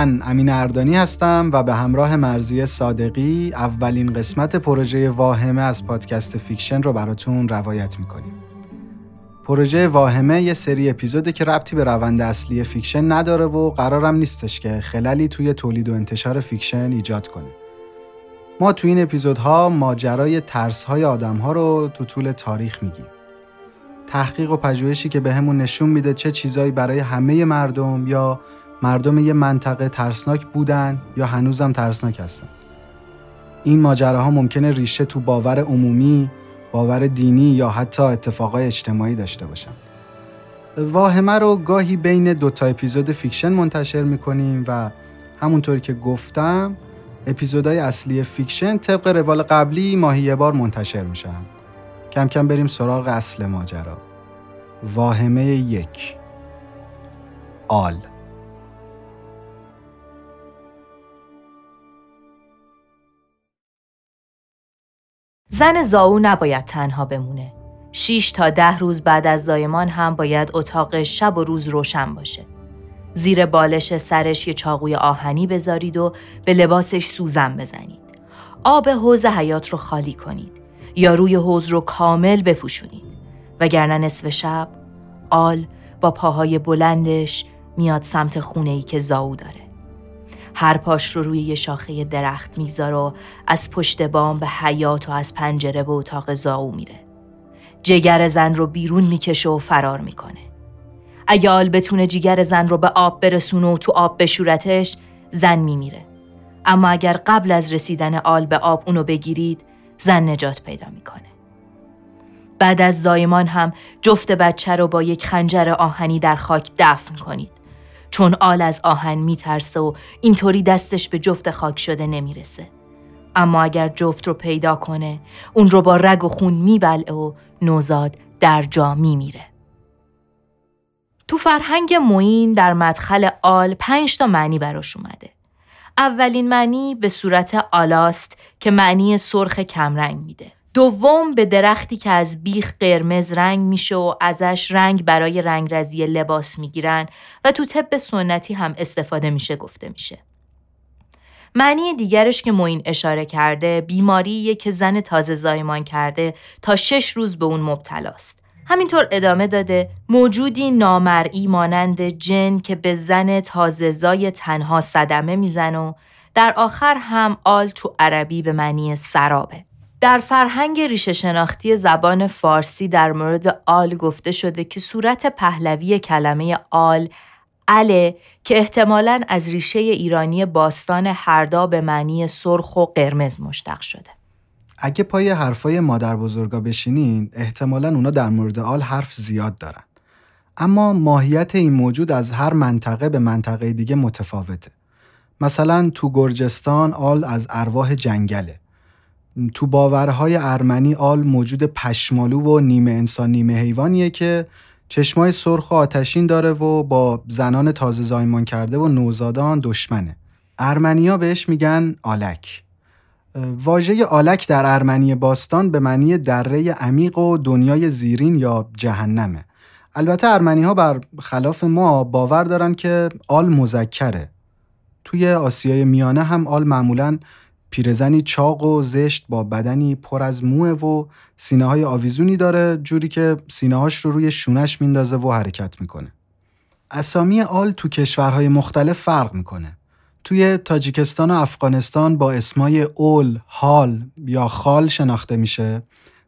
من امین اردانی هستم و به همراه مرضیه صادقی اولین قسمت پروژه واهمه از پادکست فیکشن رو براتون روایت می‌کنیم. پروژه واهمه یه سری اپیزوده که ربطی به روند اصلی فیکشن نداره و قرارم نیستش که خللی توی تولید و انتشار فیکشن ایجاد کنه. ما توی این اپیزودها ماجرای ترسهای آدمها رو تو طول تاریخ میگیم. تحقیق و پژوهشی که بهمون به نشون میده چه چیزایی برای همه مردم یا مردم یه منطقه ترسناک بودن یا هنوزم ترسناک هستن. این ماجراها ممکنه ریشه تو باور عمومی، باور دینی یا حتی اتفاقای اجتماعی داشته باشن. واهمه رو گاهی بین دو تا اپیزود فیکشن منتشر می‌کنیم و همونطوری که گفتم اپیزودهای اصلی فیکشن طبق روال قبلی ماهی یه بار منتشر میشن. کم کم بریم سراغ اصل ماجرا. واهمه یک آل زن زاو نباید تنها بمونه. شیش تا ده روز بعد از زایمان هم باید اتاق شب و روز روشن باشه. زیر بالش سرش یه چاقوی آهنی بذارید و به لباسش سوزن بزنید. آب حوز حیات رو خالی کنید یا روی حوز رو کامل بپوشونید. وگرنه نصف شب آل با پاهای بلندش میاد سمت خونه ای که زاو داره. هر پاش رو روی یه شاخه درخت میگذار و از پشت بام به حیات و از پنجره به اتاق زاو میره. جگر زن رو بیرون می‌کشه و فرار می‌کنه. اگه آل بتونه جگر زن رو به آب برسونه و تو آب بشورتش زن میمیره. اما اگر قبل از رسیدن آل به آب اونو بگیرید زن نجات پیدا می‌کنه. بعد از زایمان هم جفت بچه رو با یک خنجر آهنی در خاک دفن کنید. چون آل از آهن میترسه و اینطوری دستش به جفت خاک شده نمی‌رسه. اما اگر جفت رو پیدا کنه اون رو با رگ و خون میبلعه و نوزاد در جا میمیره. تو فرهنگ موین در مدخل آل پنج تا معنی براش اومده. اولین معنی به صورت آلاست که معنی سرخ کمرنگ میده. دوم به درختی که از بیخ قرمز رنگ میشه و ازش رنگ برای رنگرزی لباس می‌گیرن و تو طب سنتی هم استفاده میشه گفته میشه. معنی دیگرش که موین اشاره کرده بیماریه که زن تازه زایمان کرده تا شش روز به اون مبتلاست. همینطور ادامه داده موجودی نامرئی مانند جن که به زن تازه زای تنها صدمه میزن و در آخر هم آل تو عربی به معنی سرابه. در فرهنگ ریشه شناختی زبان فارسی در مورد آل گفته شده که صورت پهلوی کلمه آل اله که احتمالاً از ریشه ایرانی باستان هردا به معنی سرخ و قرمز مشتق شده. اگه پای حرفای مادر بزرگا بشینین احتمالا اونا در مورد آل حرف زیاد دارن. اما ماهیت این موجود از هر منطقه به منطقه دیگه متفاوته. مثلا تو گرجستان آل از ارواح جنگله. تو باورهای ارمنی آل موجود پشمالو و نیمه انسان نیمه حیوانیه که چشمای سرخ و آتشین داره و با زنان تازه زایمان کرده و نوزادان دشمنه. ارمنیا بهش میگن آلک. واژه آلک در ارمنی باستان به معنی دره عمیق و دنیای زیرین یا جهنمه. البته ارمنی ها بر خلاف ما باور دارن که آل مذکره. توی آسیای میانه هم آل معمولاً پیرزنی چاق و زشت با بدنی پر از موه و سینه های آویزونی داره جوری که سینه هاش رو روی شونش میندازه و حرکت می‌کنه. اسامی آل تو کشورهای مختلف فرق می‌کنه. توی تاجیکستان و افغانستان با اسمای اول، حال یا خال شناخته میشه.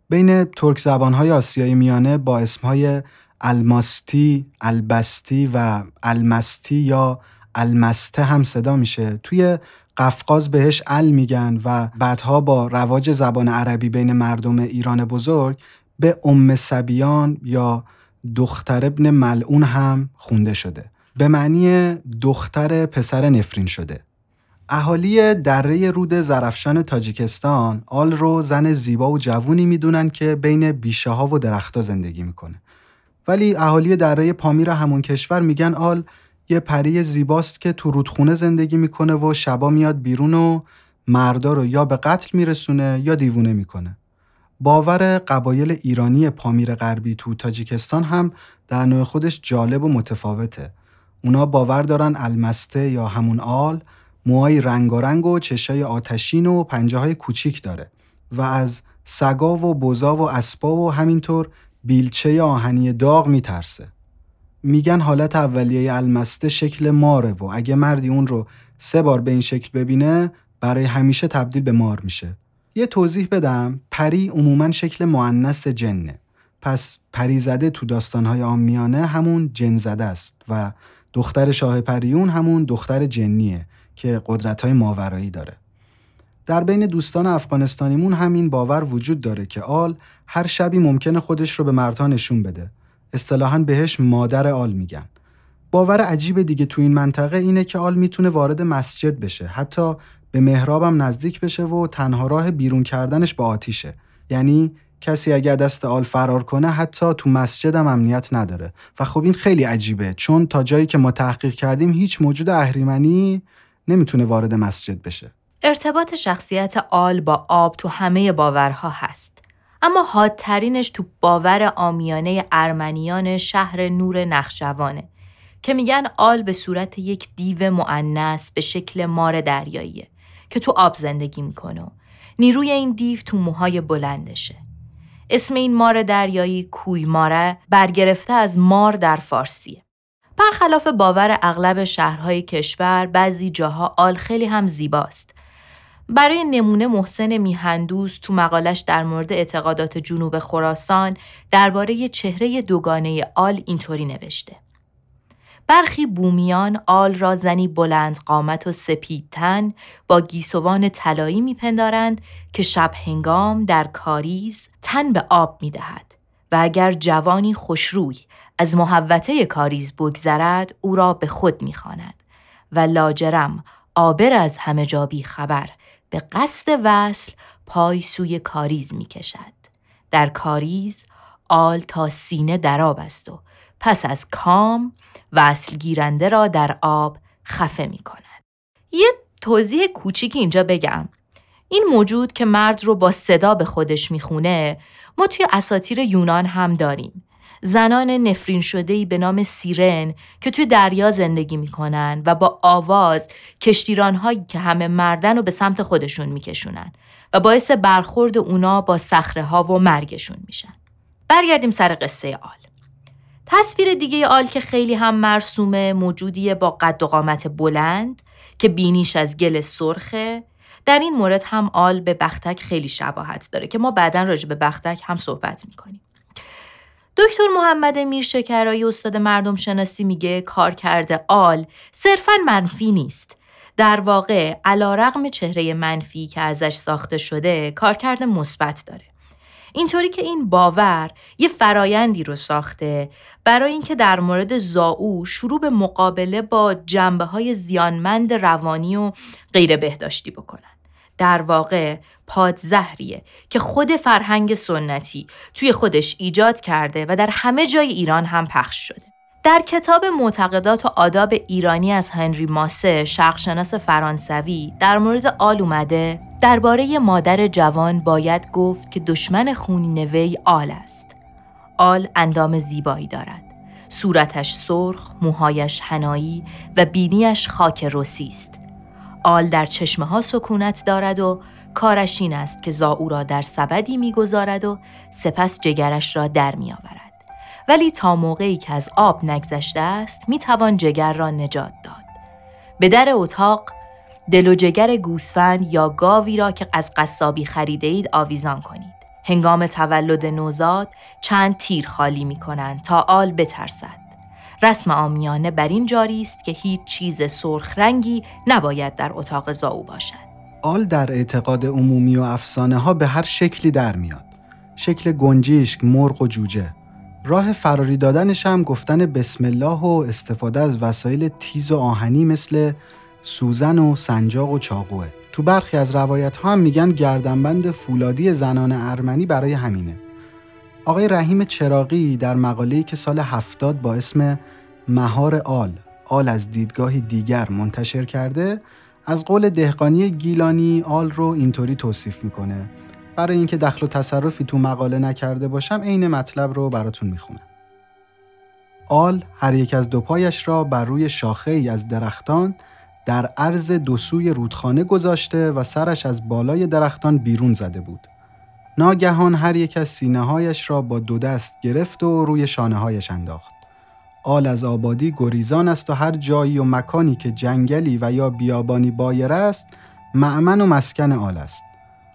بین ترک زبانهای آسیای میانه با اسمهای الماستی، البستی و المستی یا المسته هم صدا میشه. توی قفقاز بهش ال میگن و بعدها با رواج زبان عربی بین مردم ایران بزرگ به ام سبیان یا دختر ابن ملعون هم خونده شده. به معنی دختر پسر نفرین شده. اهالی دره رود زرفشان تاجیکستان آل رو زن زیبا و جوونی می‌دونن که بین بیشه ها و درختها زندگی می‌کنه. ولی اهالی دره پامیر همون کشور میگن آل یه پری زیباست که تو رودخونه زندگی می‌کنه و شبا میاد بیرون و مردا رو یا به قتل میرسونه یا دیوونه می‌کنه. باور قبایل ایرانی پامیر غربی تو تاجیکستان هم در نوع خودش جالب و متفاوته. اونا باور دارن المسته یا همون آل موهای رنگارنگ و چشای آتشین و پنجه های کوچیک داره و از سگا و بزا و اسبا و همینطور بیلچه آهنی داغ میترسه. میگن حالت اولیه المسته شکل ماره و اگه مردی اون رو سه بار به این شکل ببینه برای همیشه تبدیل به مار میشه. یه توضیح بدم پری عموما شکل معنس جنه. پس پری زده تو داستانهای آمیانه همون جن زده است و دختر شاه پریون همون دختر جنیه که قدرت‌های ماورایی داره. در بین دوستان افغانستانیمون همین باور وجود داره که آل هر شبی ممکنه خودش رو به مردها نشون بده. اصطلاحا بهش مادر آل میگن. باور عجیب دیگه تو این منطقه اینه که آل می‌تونه وارد مسجد بشه. حتی به محرابم نزدیک بشه و تنها راه بیرون کردنش با آتیشه. یعنی کسی اگه دست آل فرار کنه حتی تو مسجدم امنیت نداره و خب این خیلی عجیبه چون تا جایی که ما تحقیق کردیم هیچ موجود اهریمنی نمی‌تونه وارد مسجد بشه ارتباط شخصیت آل با آب تو همه باورها هست. اما حادترینش تو باور آمیانه ارمنیان شهر نور نخشوانه که میگن آل به صورت یک دیو معنس به شکل مار دریاییه که تو آب زندگی می‌کنه نیروی این دیو تو موهای بلندشه. اسم این مار دریایی کوی ماره برگرفته از مار در فارسیه. برخلاف باور اغلب شهرهای کشور بعضی جاها آل خیلی هم زیباست برای نمونه محسن میهندوز تو مقالش در مورد اعتقادات جنوب خراسان درباره چهره دوگانه آل اینطوری نوشته. برخی بومیان آل را زنی بلند قامت و سپیدتن با گیسوان طلایی میپندارند که شب هنگام در کاریز تن به آب می‌دهد و اگر جوانی خوشروی از محوته کاریز بگذرد او را به خود می‌خواند و لاجرم آبر از همه جا بی خبر به قصد وصل پای سوی کاریز می کشد. در کاریز آل تا سینه در آب است و پس از کام وصل گیرنده را در آب خفه می کند. یه توضیح کوچیکی اینجا بگم. این موجود که مرد رو با صدا به خودش می‌خونه ما توی اساتیر یونان هم داریم. زنان نفرین شده به نام سیرن که توی دریا زندگی می‌کنن و با آواز کشتیران هایی که همه مردن رو به سمت خودشون میکشونن و باعث برخورد اونا با سخره ها و مرگشون میشن. برگردیم سر قصه آل. تصویر دیگه آل که خیلی هم مرسومه موجودیه با قد و قامت بلند که بینیش از گل سرخه در این مورد هم آل به بختک خیلی شباهت داره که ما بعدا راجع به بختک هم صحبت می‌کنیم. دکتر محمد میرشکرایی استاد مردم شناسی میگه کار کرده آل صرفا منفی نیست. در واقع علا رقم چهره منفی که ازش ساخته شده کارکرد مثبت داره. اینطوری که این باور یه فرایندی رو ساخته برای اینکه در مورد زاو شروع به مقابله با جنبه های زیانمند روانی و غیر بهداشتی بکنن. در واقع پادزهریه که خود فرهنگ سنتی توی خودش ایجاد کرده و در همه جای ایران هم پخش شده. در کتاب معتقدات و آداب ایرانی از هنری ماسه شرقشناس فرانسوی در مورد آل اومده درباره مادر جوان باید گفت که دشمن خونین وی آل است. آل اندام زیبایی دارد. صورتش سرخ، موهایش هنایی و بینیش خاک رسی است. آل در چشمه ها سکونت دارد و کارش این است که زاو را در سبدی می‌گذارد و سپس جگرش را در میآورد. ولی تا موقعی که از آب نگذشته است می توان جگر را نجات داد. به در اتاق دل و جگر گوسفند یا گاوی را که از قصابی خریده اید آویزان کنید. هنگام تولد نوزاد چند تیر خالی می کنند تا آل بترسد. رسم آمیانه بر این جاری است که هیچ چیز سرخ رنگی نباید در اتاق زاو باشد. آل در اعتقاد عمومی و افسانه ها به هر شکلی در میاد. شکل گنجیشک، مرغ و جوجه. راه فراری دادنش هم گفتن بسم الله و استفاده از وسایل تیز و آهنی مثل سوزن و سنجاق و چاقوه. تو برخی از روایت ها هم میگن گردنبند فولادی زنان ارمنی برای همینه. آقای رحیم چراقی در مقاله‌ای که سال هفتاد با اسم مهار آل آل از دیدگاهی دیگر منتشر کرده از قول دهقانی گیلانی آل رو اینطوری توصیف می‌کنه برای اینکه دخل و تصرفی تو مقاله نکرده باشم عین مطلب رو براتون می‌خونم آل هر یک از دو پایش را بر روی شاخه ای از درختان در عرض دو سوی رودخانه گذاشته و سرش از بالای درختان بیرون زده بود. ناگهان هر یک از سینه هایش را با دو دست گرفت و روی شانه هایش انداخت. آل از آبادی گریزان است و هر جایی و مکانی که جنگلی و یا بیابانی بایر است معمن و مسکن آل است.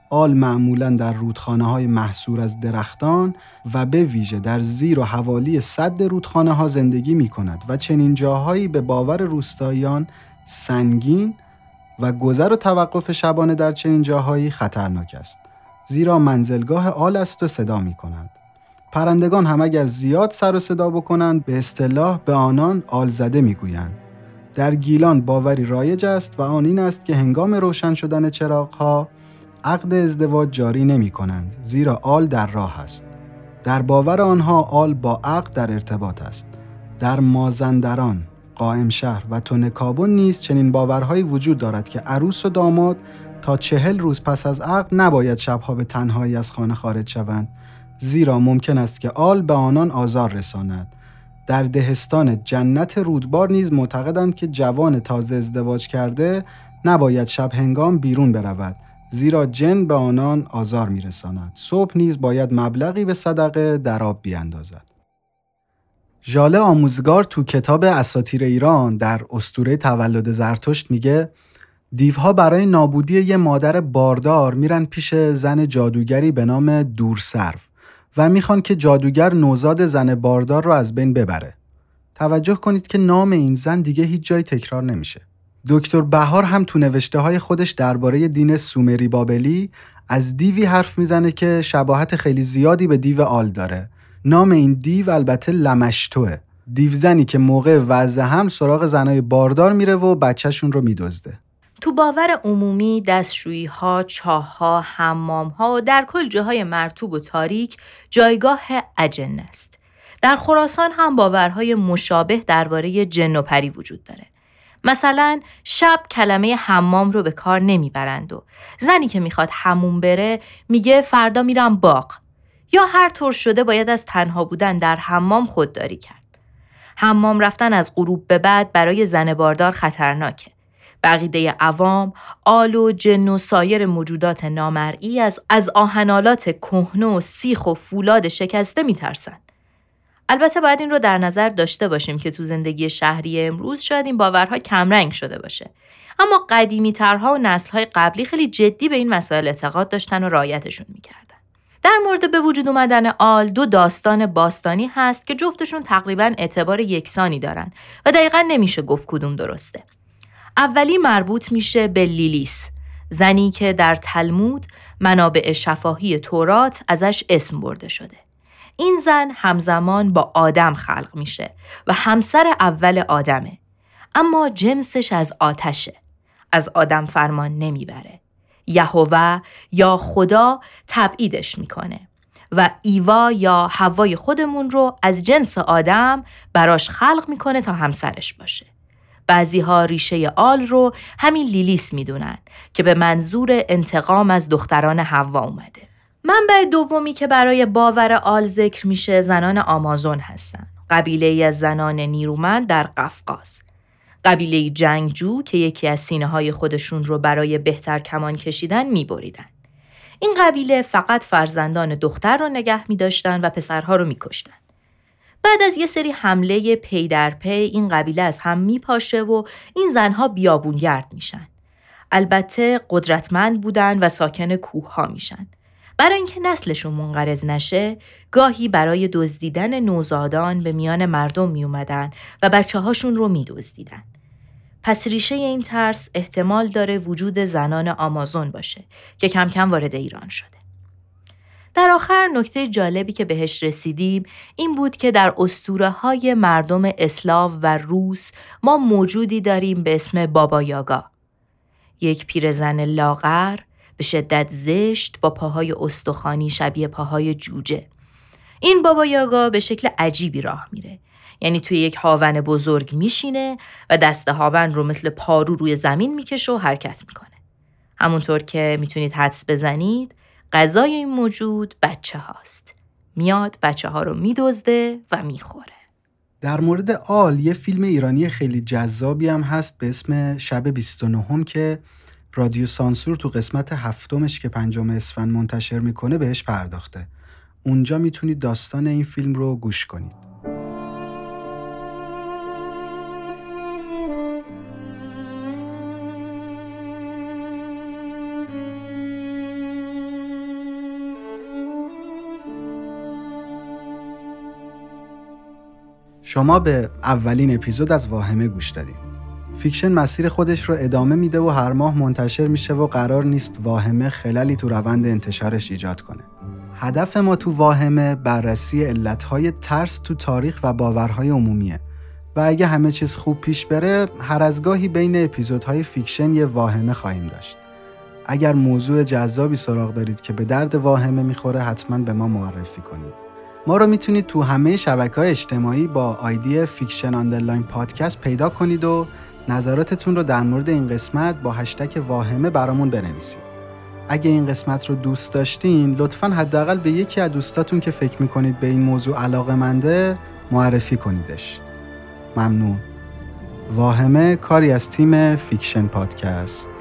آل معمولا در رودخانه های محصور از درختان و به ویژه در زیر و حوالی صد رودخانه ها زندگی می کند و چنین جاهایی به باور روستاییان سنگین و گذر و توقف شبانه در چنین جاهایی خطرناک است. زیرا منزلگاه آل است و صدا می کند. پرندگان هم اگر زیاد سر و صدا بکنند به اصطلاح به آنان آل زده می گویند. در گیلان باوری رایج است و آن این است که هنگام روشن شدن چراغها عقد ازدواج جاری نمی کنند زیرا آل در راه است. در باور آنها آل با عقد در ارتباط است. در مازندران، قائم شهر و تونکابون نیز چنین باورهایی وجود دارد که عروس و داماد تا چهل روز پس از عقد نباید شبها به تنهایی از خانه خارج شوند زیرا ممکن است که آل به آنان آزار رساند. در دهستان جنت رودبار نیز معتقدند که جوان تازه ازدواج کرده نباید شب هنگام بیرون برود زیرا جن به آنان آزار میرساند. صبح نیز باید مبلغی به صدقه در آب بیاندازد ژاله آموزگار تو کتاب اساتیر ایران در استوره تولد زرتشت میگه دیوها برای نابودی یه مادر باردار میرن پیش زن جادوگری به نام دورسرو. و می‌خوان که جادوگر نوزاد زن باردار رو از بین ببره. توجه کنید که نام این زن دیگه هیچ جای تکرار نمیشه. دکتر بهار هم تو نوشته های خودش درباره دین سومری بابلی از دیوی حرف می‌زنه که شباهت خیلی زیادی به دیو آل داره. نام این دیو البته لمشتوه. دیو زنی که موقع وضع هم سراغ زنای باردار میره و بچهشون رو میدزده. تو باور عمومی دستشویی ها، چاه ها، حمام ها و در کل جاهای مرتوب و تاریک جایگاه اجن است. در خراسان هم باورهای مشابه درباره جن و پری وجود داره. مثلا شب کلمه حمام رو به کار نمی‌برند و زنی که می‌خواد همون بره میگه فردا میرم باغ یا هر طور شده باید از تنها بودن در حمام خودداری کرد. حمام رفتن از غروب به بعد برای زن باردار خطرناکه. بقیده عوام، آل و جن و سایر موجودات نامرئی از, از آهنالات کهنه و سیخ و فولاد شکسته میترسند. البته باید این رو در نظر داشته باشیم که تو زندگی شهری امروز شاید این باورها کمرنگ شده باشه. اما قدیمی ترها و نسلهای قبلی خیلی جدی به این مسائل اعتقاد داشتن و رایتشون می‌کردن. در مورد به وجود اومدن آل دو داستان باستانی هست که جفتشون تقریبا اعتبار یکسانی دارن و دقیقا نمیشه گفت کدوم درسته. اولی مربوط میشه به لیلیس زنی که در تلمود منابع شفاهی تورات ازش اسم برده شده. این زن همزمان با آدم خلق میشه و همسر اول آدمه. اما جنسش از آتشه. از آدم فرمان نمی‌بره. یهوه یا خدا تبعیدش می‌کنه و ایوا یا هوای خودمون رو از جنس آدم براش خلق می‌کنه تا همسرش باشه. بعضی ها ریشه آل رو همین لیلیس می‌دونن که به منظور انتقام از دختران حوا اومده. منبع دومی که برای باور آل ذکر میشه زنان آمازون هستن. قبیله از زنان نیرومند در قفقاز. قبیله جنگجو که یکی از سینه های خودشون رو برای بهتر کمان کشیدن میبریدن. این قبیله فقط فرزندان دختر رو نگه می داشتن و پسرها رو می کشتن. بعد از یه سری حمله پی در پی این قبیله از هم میپاشه و این زنها بیابونگرد میشن. البته قدرتمند بودن و ساکن کوه ها میشن. برای اینکه نسلشون منقرض نشه، گاهی برای دزدیدن نوزادان به میان مردم می اومدن و بچه هاشون رو می دزدیدن. پس ریشه این ترس احتمال داره وجود زنان آمازون باشه که کم کم وارد ایران شده. در آخر نکته جالبی که بهش رسیدیم این بود که در اسطوره های مردم اسلاو و روس ما موجودی داریم به اسم بابا یاگا. یک پیرزن لاغر به شدت زشت با پاهای استخوانی شبیه پاهای جوجه. این بابا یاگا به شکل عجیبی راه میره. یعنی توی یک هاون بزرگ میشینه و دست هاون رو مثل پارو روی زمین می‌کشه و حرکت می‌کنه. همونطور که می‌تونید حدس بزنید غذای این موجود بچه هاست. میاد بچه ها رو میدزده و می‌خوره. در مورد آل یه فیلم ایرانی خیلی جذابی هم هست به اسم شب 29 که رادیو سانسور تو قسمت هفتمش که پنجم اسفند منتشر می‌کنه بهش پرداخته. اونجا می‌تونید داستان این فیلم رو گوش کنید. شما به اولین اپیزود از واهمه گوش دادید. فیکشن مسیر خودش رو ادامه میده و هر ماه منتشر میشه و قرار نیست واهمه خلالی تو روند انتشارش ایجاد کنه. هدف ما تو واهمه بررسی علتهای ترس تو تاریخ و باورهای عمومیه و اگه همه چیز خوب پیش بره هر از گاهی بین اپیزودهای فیکشن یه واهمه خواهیم داشت. اگر موضوع جذابی سراغ دارید که به درد واهمه می‌خوره حتما به ما معرفی کنید. ما رو می‌تونید تو همه شبکه های اجتماعی با آیدی fiction underline podcast پیدا کنید و نظراتتون رو در مورد این قسمت با هشتک واهمه برامون بنویسید. اگه این قسمت رو دوست داشتین لطفا حداقل به یکی از دوستاتون که فکر می‌کنید به این موضوع علاقه منده معرفی کنیدش. ممنون. واهمه کاری از تیم فیکشن پادکست